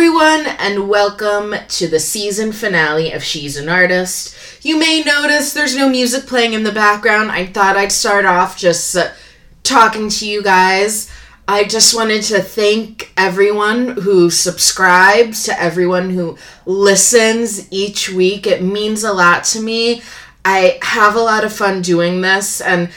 everyone, and welcome to the season finale of She's an Artist. You may notice there's no music playing in the background. I thought I'd start off just uh, talking to you guys. I just wanted to thank everyone who subscribes, to everyone who listens each week. It means a lot to me. I have a lot of fun doing this, and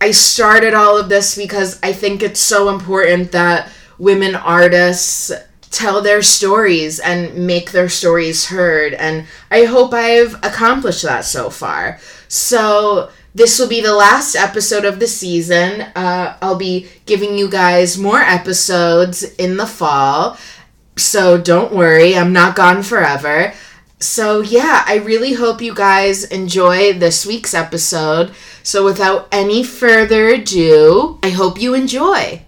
I started all of this because I think it's so important that women artists tell their stories and make their stories heard. And I hope I've accomplished that so far. So, this will be the last episode of the season. Uh, I'll be giving you guys more episodes in the fall. So, don't worry, I'm not gone forever. So, yeah, I really hope you guys enjoy this week's episode. So, without any further ado, I hope you enjoy.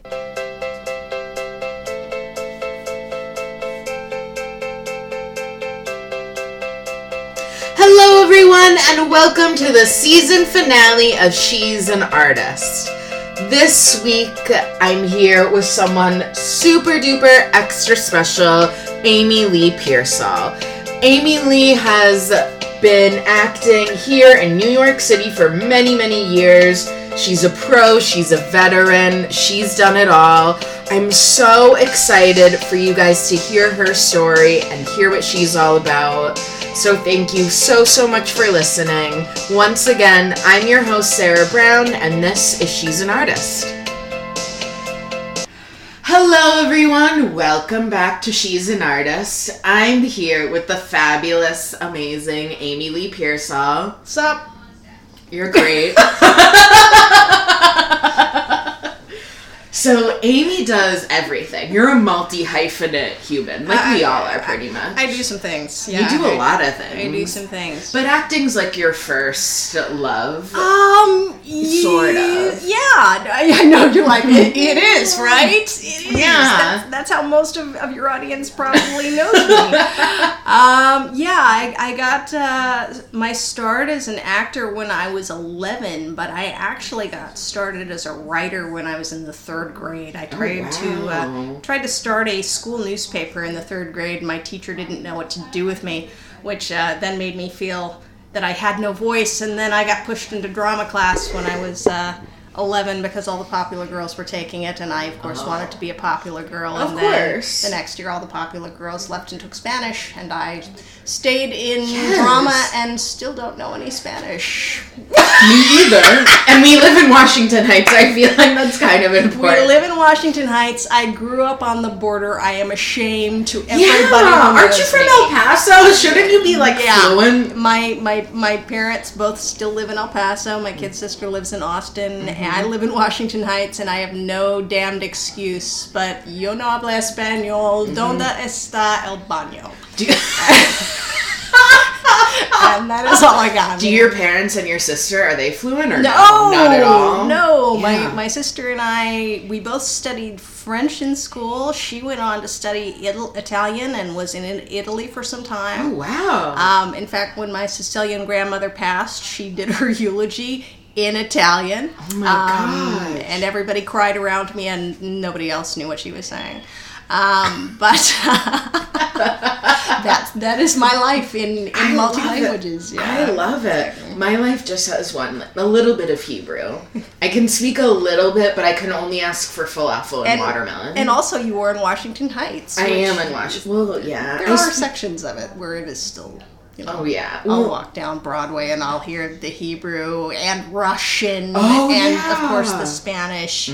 Everyone, and welcome to the season finale of She's an Artist. This week, I'm here with someone super duper extra special, Amy Lee Pearsall. Amy Lee has been acting here in New York City for many, many years. She's a pro, she's a veteran, she's done it all. I'm so excited for you guys to hear her story and hear what she's all about. So, thank you so, so much for listening. Once again, I'm your host, Sarah Brown, and this is She's an Artist. Hello, everyone. Welcome back to She's an Artist. I'm here with the fabulous, amazing Amy Lee Pearsall. Sup? You're great. so Amy does everything. You're a multi hyphenate human, like we all are, pretty much. I do some things. You Yeah, do a I- lot of things. I do some things. But acting's like your first love. um, Sort of. Yeah, I, I know you're like it, it is, right? It is. Yeah. That's, that's how most of, of your audience probably knows me. um, yeah, I, I got uh, my start as an actor when I was 11, but I actually got started as a writer when I was in the third grade. I tried to Oh, wow. uh, tried to start a school newspaper in the third grade. My teacher didn't know what to do with me, which uh, then made me feel that I had no voice. And then I got pushed into drama class when I was uh, 11 because all the popular girls were taking it, and I, of course, oh. wanted to be a popular girl. Of and then course. the next year, all the popular girls left and took Spanish, and I stayed in Yes. drama and still don't know any Spanish. Me either. and we live in Washington Heights. I feel like that's kind of important. We live in Washington Heights. I grew up on the border. I am ashamed to everybody. yeah, aren't you from me. El Paso? Shouldn't you be like Yeah. fluent? My my my parents both still live in El Paso. My kid sister lives in Austin. And I live in Washington Heights, and I have no damned excuse. But yo no habla español. Donde está el baño? And that is all I got. do your parents and your sister are they fluent or No, not at all? No, Yeah. my my sister and I we both studied French in school. She went on to study Ital- Italian and was in Italy for some time. Oh wow. Um, in fact, when my Sicilian grandmother passed, she did her eulogy in Italian. Oh my Um, gosh. And everybody cried around me, and nobody else knew what she was saying. Um, but that that is my life in, in multi languages. Yeah. I love it. My life just has one, a little bit of Hebrew. I can speak a little bit, but I can only ask for falafel and, and watermelon. And also, you are in Washington Heights. I am in Washington. Well, yeah. There I are s- sections of it where it is still. You know, oh yeah. I'll walk down Broadway and I'll hear the Hebrew and Russian Oh, and of course yeah. Mm-hmm. the Spanish.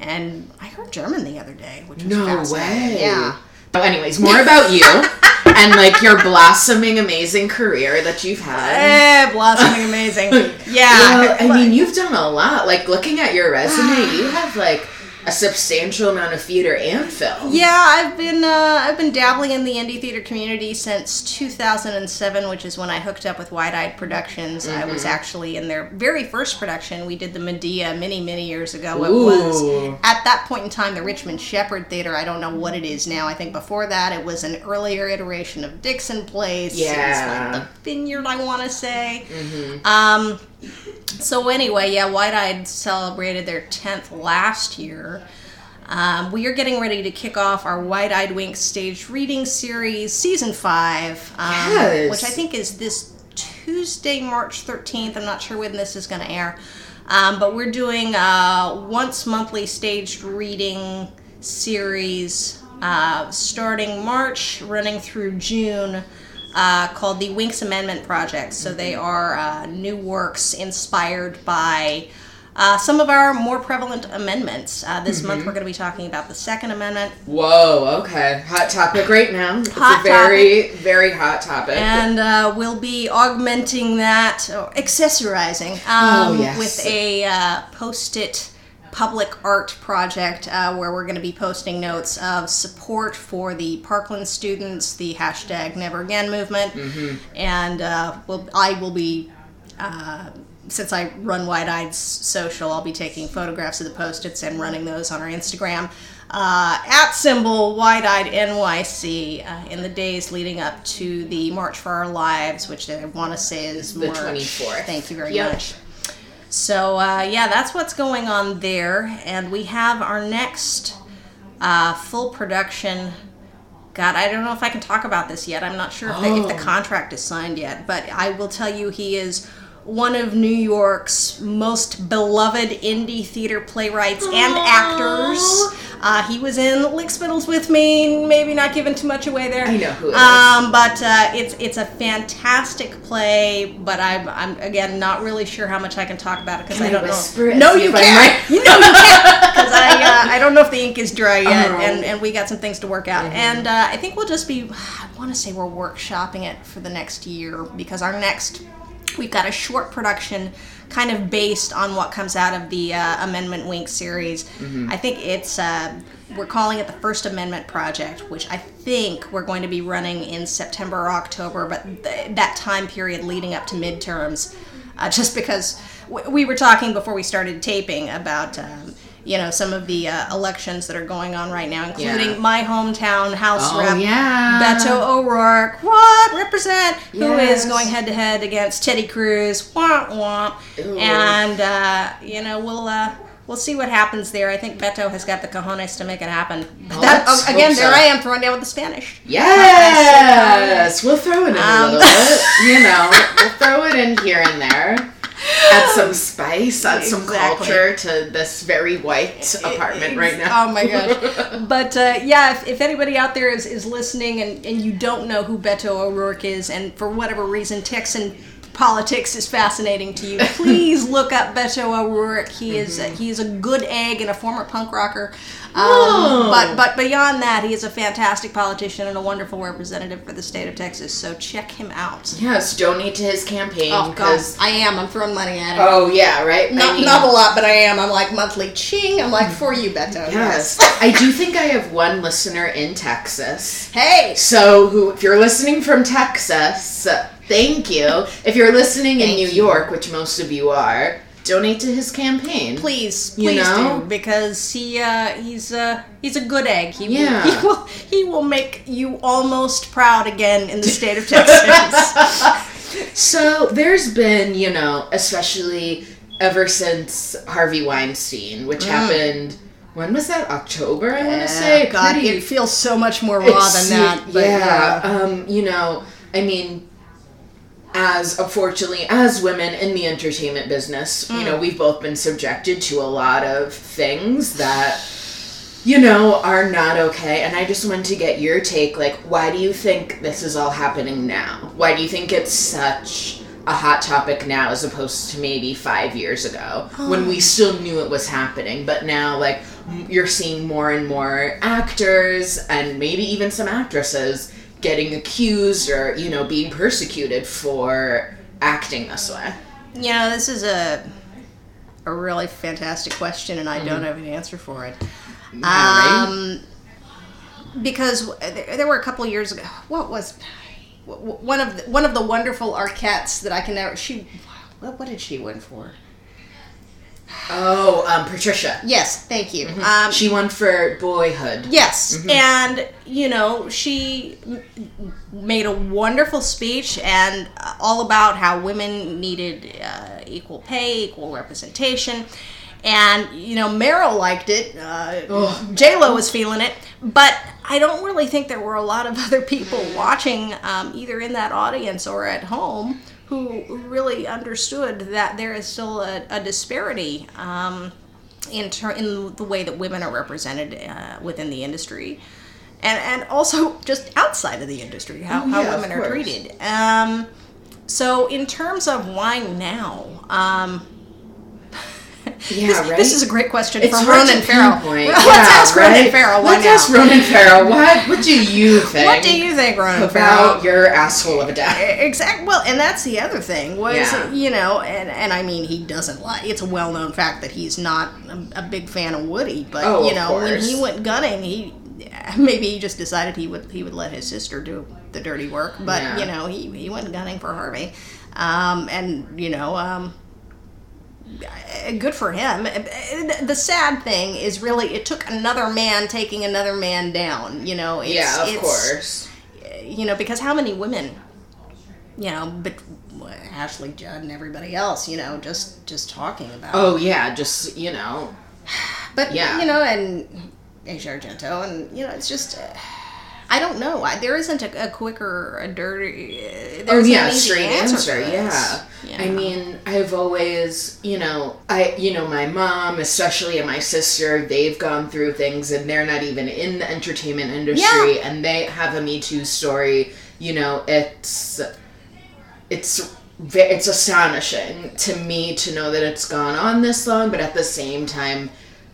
And I heard German the other day, which was no fascinating. way. Yeah. But anyways, more about you and like your blossoming, amazing career that you've had. Eh, blossoming amazing. Yeah. Well, I mean, you've done a lot. Like looking at your resume, you have like a substantial amount of theater and film. Yeah, I've been uh, I've been dabbling in the indie theater community since 2007, which is when I hooked up with Wide Eyed Productions. I was Mm-hmm. actually in their very first production. We did the Medea many many years ago. It Ooh. was at that point in time the Richmond Shepard Theater. I don't know what it is now. I think before that it was an earlier iteration of Dixon Place. Yeah. like the Vineyard, I want to say. Um, so anyway, yeah, Wide Eyed celebrated their 10th last year. Um, we are getting ready to kick off our Wide Eyed Wink staged reading series, season five, um, Yes. which I think is this Tuesday, March 13th. I'm not sure when this is going to air. Um, but we're doing a once monthly staged reading series uh, starting March, running through June, uh, called the Winks Amendment Project. So they are uh, new works inspired by uh, some of our more prevalent amendments. Uh, this month we're going to be talking about the Second Amendment. Whoa, okay. Hot topic right now. It's Hot a very, very hot topic. and uh, we'll be augmenting that, or accessorizing, um, Oh, yes. with a uh, post-it public art project uh, where we're going to be posting notes of support for the Parkland students, the hashtag Never Again movement, Mm-hmm. and uh, we'll, I will be. Uh, since I run Wide Eyed Social, I'll be taking photographs of the post-its and running those on our Instagram uh, at symbol Wide Eyed NYC uh, in the days leading up to the March for Our Lives, which I want to say is the March. 24th. Thank you very Yep. much. So uh, yeah, that's what's going on there, and we have our next uh, full production. God, I don't know if I can talk about this yet. I'm not sure if, the, if the Oh. contract is signed yet, but I will tell you he is one of New York's most beloved indie theater playwrights and actors. Uh, he was in Lickspittles with me. Maybe not giving too much away there. I know who it is. Um, but uh, it's it's a fantastic play. But I'm I'm again not really sure how much I can talk about it because I don't know. No, you can't. might? You can't because I uh, I don't know if the ink is dry yet, Oh. and and we got some things to work out. And uh, I think we'll just be. I want to say we're workshopping it for the next year because our next we've got a short production kind of based on what comes out of the uh, amendment wink series. I think it's uh, we're calling it the first amendment project which i think we're going to be running in september or october but th- that time period leading up to midterms uh, just because w- we were talking before we started taping about um, you know some of the uh, elections that are going on right now including Yeah. my hometown house Oh, rep yeah. beto o'rourke what represent who is going head to head against Teddy Cruz. Womp womp. Ooh. And uh, you know we'll uh, we'll see what happens there. I think Beto has got the cojones to make it happen. But Well, that, oh, again, there so. I am throwing down with the Spanish. Yes, we'll throw it in a Um, little bit. You know, we'll throw it in here and there. Add some spice, add some Exactly. culture to this very white apartment right now. Oh my gosh. But uh, yeah, if, if anybody out there is, is listening and, and you don't know who Beto O'Rourke is, and for whatever reason Texan politics is fascinating to you, please look up Beto O'Rourke. He is Mm-hmm. a, he is a good egg and a former punk rocker. Um, Oh. but but beyond that, he is a fantastic politician and a wonderful representative for the state of Texas. So check him out. Yes, donate to his campaign Oh God. I am. I'm throwing money at him. Oh yeah, right. I not, mean, not a lot, but I am. I'm like monthly ching. I'm like for you, Beto. Yes, I do think I have one listener in Texas. Hey, So, who, if you're listening from Texas, thank you. If you're listening in New you. York, which most of you are, donate to his campaign. please, You know? do because he uh, he's uh, he's a good egg. He Yeah. will, he will he will make you almost proud again in the state of Texas. So there's been, you know, especially ever since Harvey Weinstein, which happened. When was that? October, I want to say. Mm. God, Pretty- it feels so much more raw than that. But, yeah. uh, Um, you know, I mean, as unfortunately as women in the entertainment business, you Mm. know, we've both been subjected to a lot of things that you know are not okay. And i just wanted to get your take like why do you think this is all happening now? Why do you think it's such a hot topic now as opposed to maybe five years ago when we still knew it was happening? But now like m- you're seeing more and more actors and maybe even some actresses getting accused or you know being persecuted for acting this way know, this is a a really fantastic question, and I Mm-hmm. don't have an answer for it. Yeah, right? Um, because there, there were a couple years ago. What was one of the, one of the wonderful Arquettes that I can never. She, what, what did she win for? Oh um patricia. Yes, thank you. Um, she won for boyhood. Yes, and you know she m- made a wonderful speech and uh, all about how women needed uh, equal pay, equal representation, and you know Meryl liked it. Uh, J Lo was feeling it, but I don't really think there were a lot of other people watching, um, either in that audience or at home, who really understood that there is still a, a disparity. Um, in, ter- in the way that women are represented uh, within the industry, and and also just outside of the industry, how, Oh, how yeah, women are treated. Um, so in terms of why now, um, Yeah, this, right. this is a great question It's from hard Ronan Farrow. pinpoint. Let's Yeah, ask Ronan right? Farrell. Why Let's now? ask Ronan Farrow. What What do you think? What do you think, Ronan Farrow? about your asshole of a dad? Exactly. Well, and that's the other thing was Yeah. you know, and and I mean he doesn't like. It's a well known fact that he's not a, a big fan of Woody, but Oh, you know when he went gunning, he maybe he just decided he would he would let his sister do the dirty work, but Yeah. you know he he went gunning for Harvey, um, and you know. Um, Uh, good for him. Uh, the sad thing is really it took another man taking another man down. You know, it's, yeah, of it's, course. Uh, you know, because how many women, you know, but Ashley Judd and everybody else, you know, just just talking about. Oh yeah, just you know. but yeah. you know, and Asia Argento, and you know, it's just. Uh, I don't know. I, there isn't a, a quicker, a dirty. Oh yeah, straight answer. answer. for Yeah. I mean, I've always, you know, I, you know, my mom, especially and my sister, they've gone through things, and they're not even in the entertainment industry, and they have a Me Too story. You know, it's, it's. It's astonishing to me to know that it's gone on this long, but at the same time,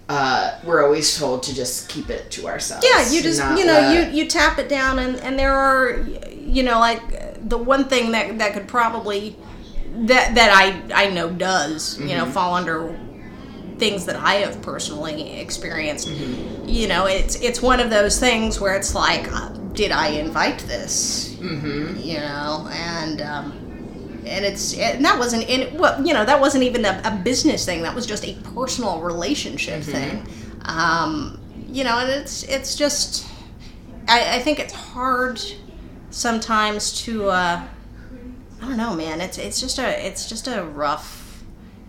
uh, we're always told to just keep it to ourselves. yeah you just you know let- you you tap it down and and there are you know like the one thing that that could probably that that i i know does you Mm-hmm. know fall under things that i have personally experienced Mm-hmm. you know it's it's one of those things where it's like uh, did i invite this Mhm. you know and um and it's and that wasn't in well you know that wasn't even a, a business thing that was just a personal relationship Mm-hmm. thing um you know and it's it's just I, I think it's hard sometimes to uh i don't know man it's it's just a it's just a rough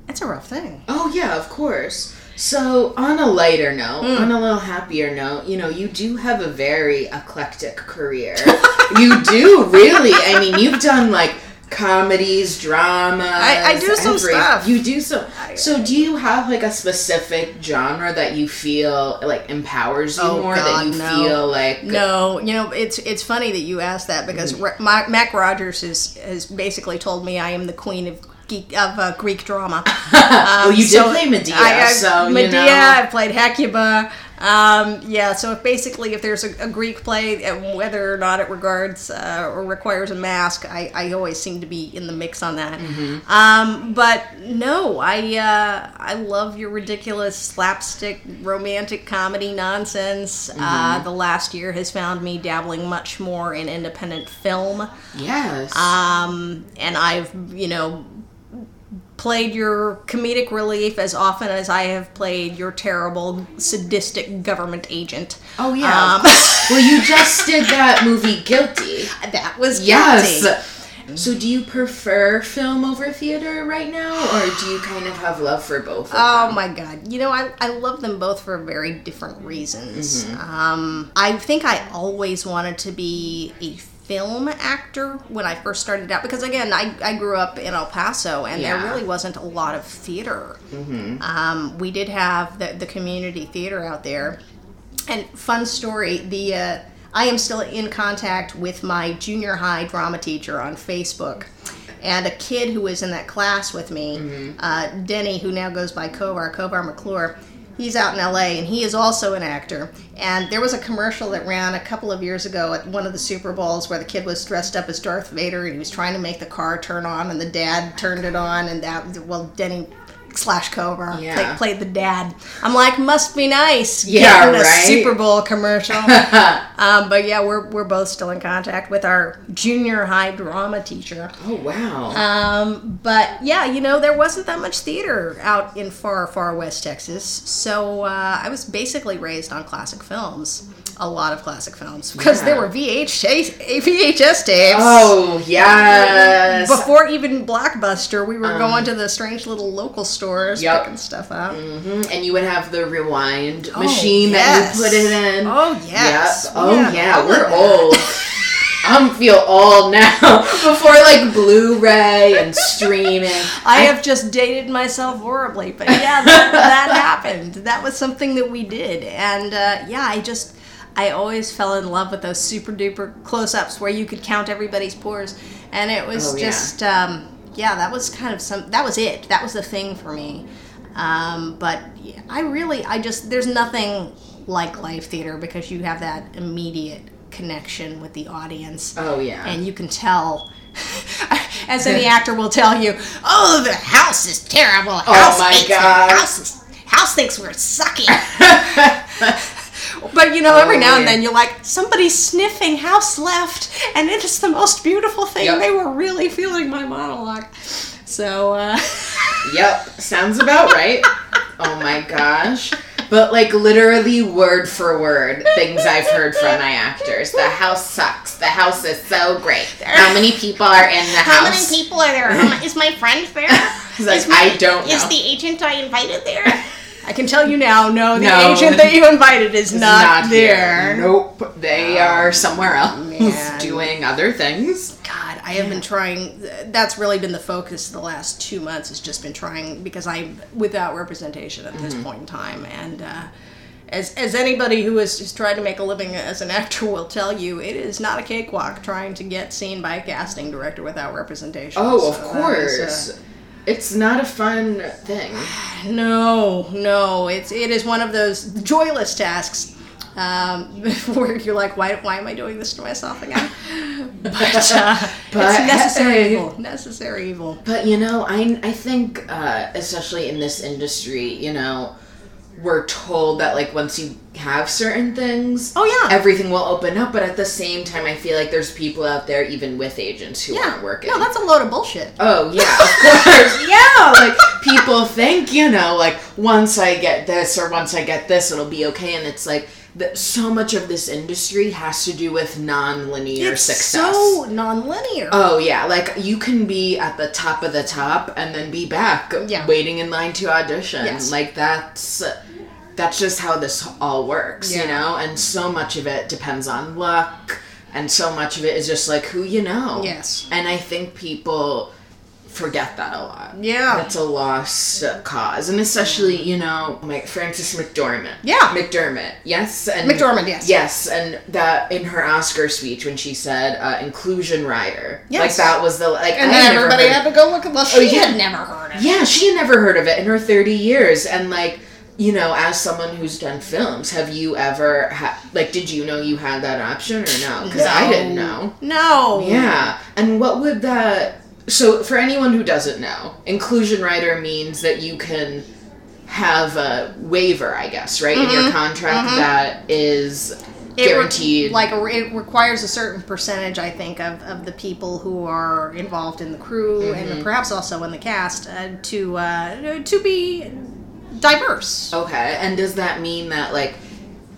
it's a rough thing Oh yeah, of course. So on a lighter note, Hmm. on a little happier note, you know, you do have a very eclectic career. you do really. I mean, you've done like comedies, dramas. I- I do some stuff. You do so. So do you have like a specific genre that you feel like empowers you Oh, more? that God, you no. feel like No, you know it's it's funny that you asked that because Mm-hmm. Ma- Mac Rogers has has basically told me I am the queen of geek, of uh, Greek drama. well, you did play Medea, I, I, so Medea. you know. I played Hecuba. Um, yeah, so if basically, if there's a, a Greek play, whether or not it regards uh, or requires a mask, I, I always seem to be in the mix on that. Mm-hmm. Um, but no, I uh, I love your ridiculous slapstick romantic comedy nonsense. Mm-hmm. Uh, the last year has found me dabbling much more in independent film Yes. um, and I've you know played your comedic relief as often as I have played your terrible sadistic government agent. oh yeah. Um, well, you just did that movie Guilty. that was Yes. So, do you prefer film over theater right now, or do you kind of have love for both? Of Oh them? my god. You know, I, I love them both for very different reasons. Um, I think I always wanted to be a film actor when I first started out because, again, I, I grew up in El Paso and Yeah. there really wasn't a lot of theater. Um, we did have the, the community theater out there. And fun story, the uh, I am still in contact with my junior high drama teacher on Facebook. And a kid who was in that class with me, uh, Denny, who now goes by Kovar, Kovar McClure, he's out in LA and he is also an actor. And there was a commercial that ran a couple of years ago at one of the Super Bowls where the kid was dressed up as Darth Vader and he was trying to make the car turn on and the dad turned it on and that, well, Denny slash Kovar Yeah. played, played the dad. I'm like, must be nice. Yeah, getting a? Super Bowl commercial. um, but yeah, we're, we're both still in contact with our junior high drama teacher. Oh wow. Um, but yeah, you know, there wasn't that much theater out in far, far west Texas. So uh, I was basically raised on classic films. a lot of classic films because Yeah. there were VHS VHS tapes. Oh yes. Before even Blockbuster, we were going to the strange little local stores Yep. picking stuff up. Mhm, And you would have the rewind machine that you put it in. Oh, yes. Yep. Oh Yeah, yeah, we're old. I'm feel old now. Before like Blu-ray and streaming. I have just dated myself horribly, but yeah, that, that happened. That was something that we did, and uh, yeah, I just I always fell in love with those super duper close ups where you could count everybody's pores, and it was Oh, yeah. just um, yeah, that was kind of some that was it. That was the thing for me. Um, but I really I just there's nothing like live theater because you have that immediate connection with the audience Oh yeah. and you can tell as any actor will tell you oh the house is terrible house Oh my God. house, is, house thinks we're sucky but you know every Oh, now and yeah. then you're like somebody's sniffing house left and it is the most beautiful thing Yep. they were really feeling my monologue so uh Yep, sounds about right. Oh my gosh. But like literally word for word, things I've heard from my actors. The house sucks. The house is so great. How many people are in the house? How many people are there? How my friend there? He's like, Is my- I don't know. Is the agent I invited there? i can tell you now no the No. agent that you invited is not, here. there Nope. They are somewhere else man. doing other things. God, I have been trying. That's really been the focus of the last two months. Has just been trying because I'm without representation at this point in time, and uh, as as anybody who has tried to make a living as an actor will tell you, it is not a cakewalk trying to get seen by a casting director without representation. Oh, of So is, course. uh, It's not a fun thing. no, no, it's it is one of those joyless tasks. Um, where you're like, why, why am I doing this to myself again? But, uh, But, it's necessary hey. evil. Necessary evil. But you know, I I think uh, especially in this industry, you know, we're told that like once you have certain things, Oh, yeah. everything will open up. But at the same time, I feel like there's people out there even with agents who aren't working. No, that's a load of bullshit. Oh yeah, of course. yeah, like people think, you know, like once I get this or once I get this, it'll be okay, and it's like that. So much of this industry has to do with non-linear It's success. so non-linear. Oh yeah, like you can be at the top of the top and then be back Yeah. waiting in line to audition. Yes. Like that's that's just how this all works, you know? And so much of it depends on luck and so much of it is just like who you know. Yes. And I think people forget that a lot. Yeah. That's a lost cause. And especially, you know, like Frances McDormand. Yeah. McDermott. Yes. And McDormand, yes. Yes, and that in her Oscar speech when she said uh, inclusion rider. Yes. Like that was the like and I then had everybody had to go look at. Well, she yeah. had never heard of it. Yeah, she had never heard of it in her 30 years and like you know, as someone who's done films, have you ever ha- like did you know you had that option or no? Cuz I didn't know. No. Yeah. And what would that so for anyone who doesn't know, inclusion rider means that you can have a waiver, I guess, right? In your contract that is Mm-hmm. It re- guaranteed. like it requires a certain percentage, I think, of, of the people who are involved in the crew Mm-hmm. and perhaps also in the cast uh, to uh, to be diverse. Okay, and does that mean that like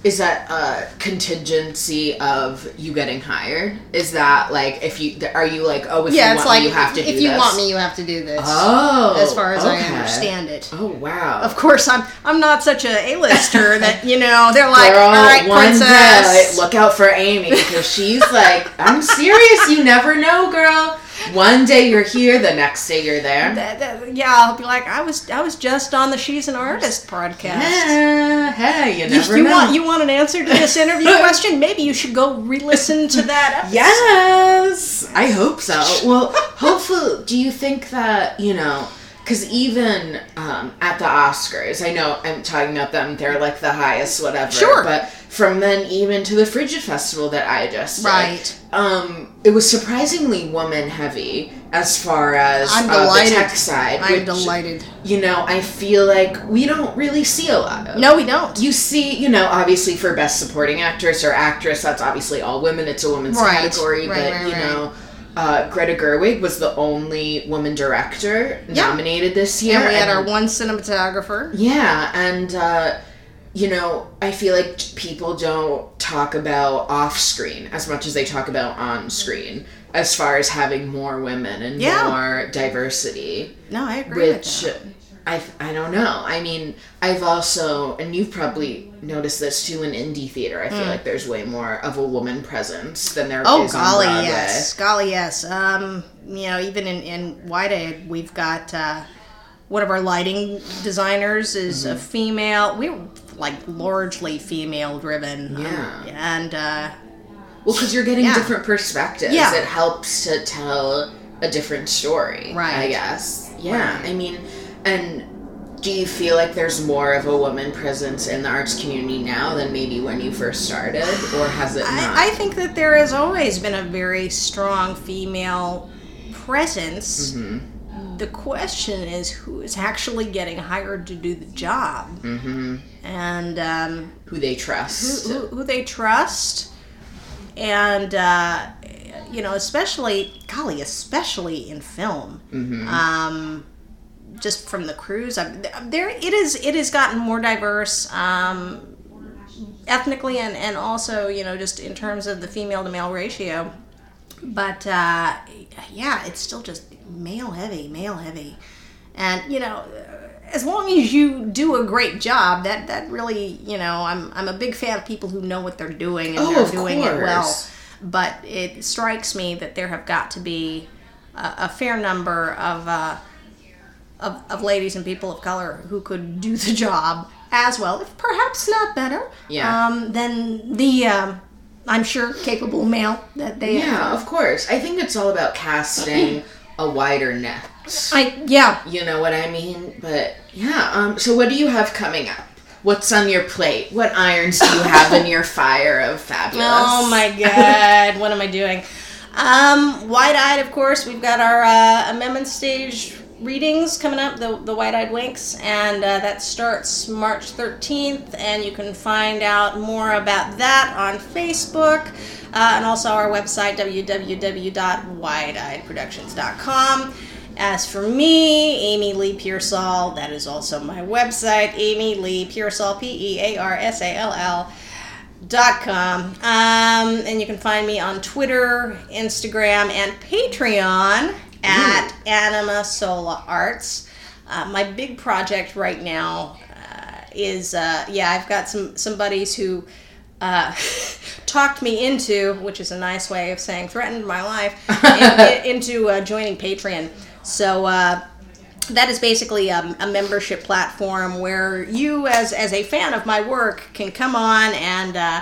is that a contingency of you getting hired? Is that like if you are you like oh if yeah, you it's want like me you have to if do you this? want me, you have to do this. Oh, as far as I okay. understand it. Oh wow. Of course, I'm I'm not such a A-lister that you know they're like, Girl, all right, princess. day, look out for Amy because she's like, I'm serious. You never know, girl. One day you're here, the next day you're there. That- that- yeah, I'll be like, I was I was just on the She's an Artist podcast. Yeah, hey, you You, never you know. want you want an answer to this interview question? Maybe you should go re-listen to that. Episode. Yes, I hope so. Well, hopefully, do you think that you know? Because even um, at the Oscars, I know I'm talking about them; they're like the highest, whatever. Sure. But from then even to the Frigid Festival that I just did, Right. um, it was surprisingly woman heavy as far as I'm uh, the delighted. tech side. I'm which, delighted. You know, I feel like we don't really see a lot of. No, we don't. You see, you know, obviously for best supporting actress or actress, that's obviously all women. It's a women's Right, category, right, but right, you right. know, uh, Greta Gerwig was the only woman director Yeah. nominated this year. and we had our one cinematographer. yeah, and uh, you know, I feel like people don't talk about off screen as much as they talk about on screen as far as having more women and Yeah. more diversity. No, I agree Which. I, I don't know. I mean, I've also, and you've probably noticed this too in indie theater. I feel like there's way more of a woman presence than there is Mm. Oh on golly, Broadway. yes, golly, yes. Um, you know, even in in Wide we've got uh, one of our lighting designers is Mm-hmm. a female. We're like largely female driven. um, Yeah. and uh, Well, because you're getting Yeah. different perspectives. Yeah. It helps to tell a different story. Right. I guess. Yeah. I mean, and do you feel like there's more of a woman presence in the arts community now than maybe when you first started, or has it not? I, I think that there has always been a very strong female presence. Mm-hmm. The question is who is actually getting hired to do the job, mm-hmm. and um, Who they trust. who, who they trust, and uh, you know, especially, golly, especially in film. Um, just from the crews, I, there it is. It has gotten more diverse. Um, ethnically and, and also you know just in terms of the female to male ratio but uh, yeah it's still just male heavy male heavy and you know as long as you do a great job that that really you know i'm i'm a big fan of people who know what they're doing and Oh, they're doing it well but it strikes me that there have got to be a, a fair number of uh, of, of ladies and people of color who could do the job as well, if perhaps not better, Yeah. um, than the, um, I'm sure, capable male that they Yeah, of course. I think it's all about casting a wider net. I, yeah. You know what I mean? But yeah, um so what do you have coming up? What's on your plate? What irons do you have in your fire of fabulous? Oh my god, what am I doing? Um, Wide Eyed, of course, we've got our uh, amendment stage readings coming up, the, the Wide Eyed Winks, and uh, that starts March 13th, and you can find out more about that on Facebook. Uh, and also our website, www.wideeyedproductions.com. As for me, Amy Lee Pearsall, that is also my website, Amy Lee Pearsall, P E A R S A L L dot com um, and you can find me on twitter instagram and patreon at anima sola arts. Uh, my big project right now uh, is uh, yeah i've got some some buddies who uh, talked me into which is a nice way of saying threatened my life in- in- into uh, joining patreon. So uh, that is basically a, a membership platform where you as as a fan of my work can come on and uh,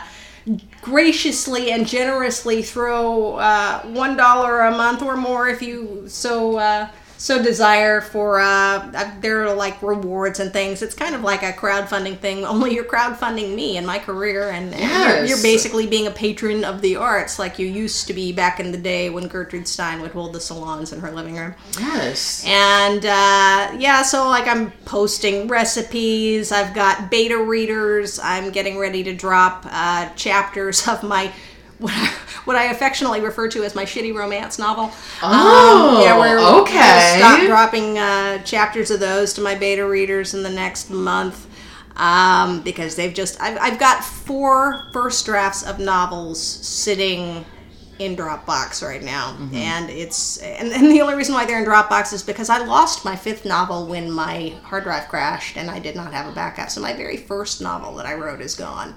graciously and generously throw uh, one dollar a month or more if you so uh, so desire for uh, uh, there are like rewards and things it's kind of like a crowdfunding thing only you're crowdfunding me and my career and, and you're, you're basically being a patron of the arts like you used to be back in the day when gertrude stein would hold the salons in her living room Yes. and uh, yeah, so like I'm posting recipes. I've got beta readers. I'm getting ready to drop uh, chapters of my what I, what I affectionately refer to as my shitty romance novel. Oh, yeah, we're okay. I'll stop dropping uh, chapters of those to my beta readers in the next month. Um, because they've just I've, I've got four first drafts of novels sitting in Dropbox right now, and it's and, and the only reason why they're in Dropbox is because I lost my fifth novel when my hard drive crashed, and I did not have a backup. So my very first novel that I wrote is gone,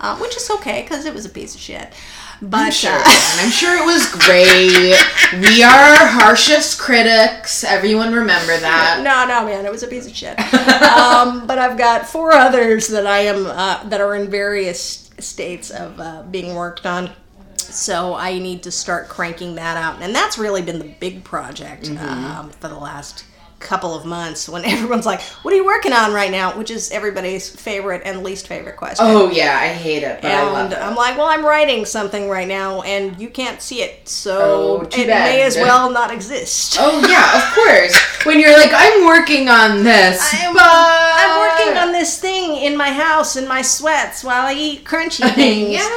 uh, which is okay because it was a piece of shit. But I'm sure. uh, I'm sure it was great. We are our harshest critics. Everyone remember that. no, no, man, it was a piece of shit. um, but I've got four others that I am uh, that are in various states of uh, being worked on. So I need to start cranking that out, and that's really been the big project Mm-hmm. um, for the last couple of months. When everyone's like, "What are you working on right now?" Which is everybody's favorite and least favorite question. Oh yeah, I hate it, but I love And it. I'm like, well, I'm writing something right now, and you can't see it, so Oh, it bad. may as well not exist. Oh yeah, of course. When you're like, I'm working on this, I'm, but I'm working on this thing in my house in my sweats while I eat crunchy things. yes.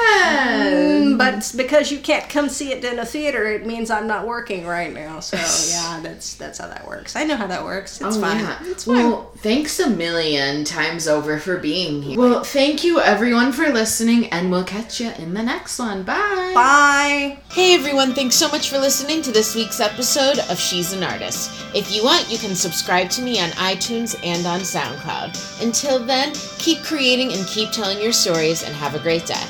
Mm, but because you can't come see it in a theater. It means I'm not working right now. So yeah, that's that's how that works. I know how that works. It's Oh, fine. yeah. It's fine. Well, thanks a million times over for being here. Well, thank you everyone for listening, and we'll catch you in the next one. Bye. Bye. Hey everyone, thanks so much for listening to this week's episode of She's an Artist. If you want, you can subscribe to me on iTunes and on SoundCloud. Until then, keep creating and keep telling your stories, and have a great day.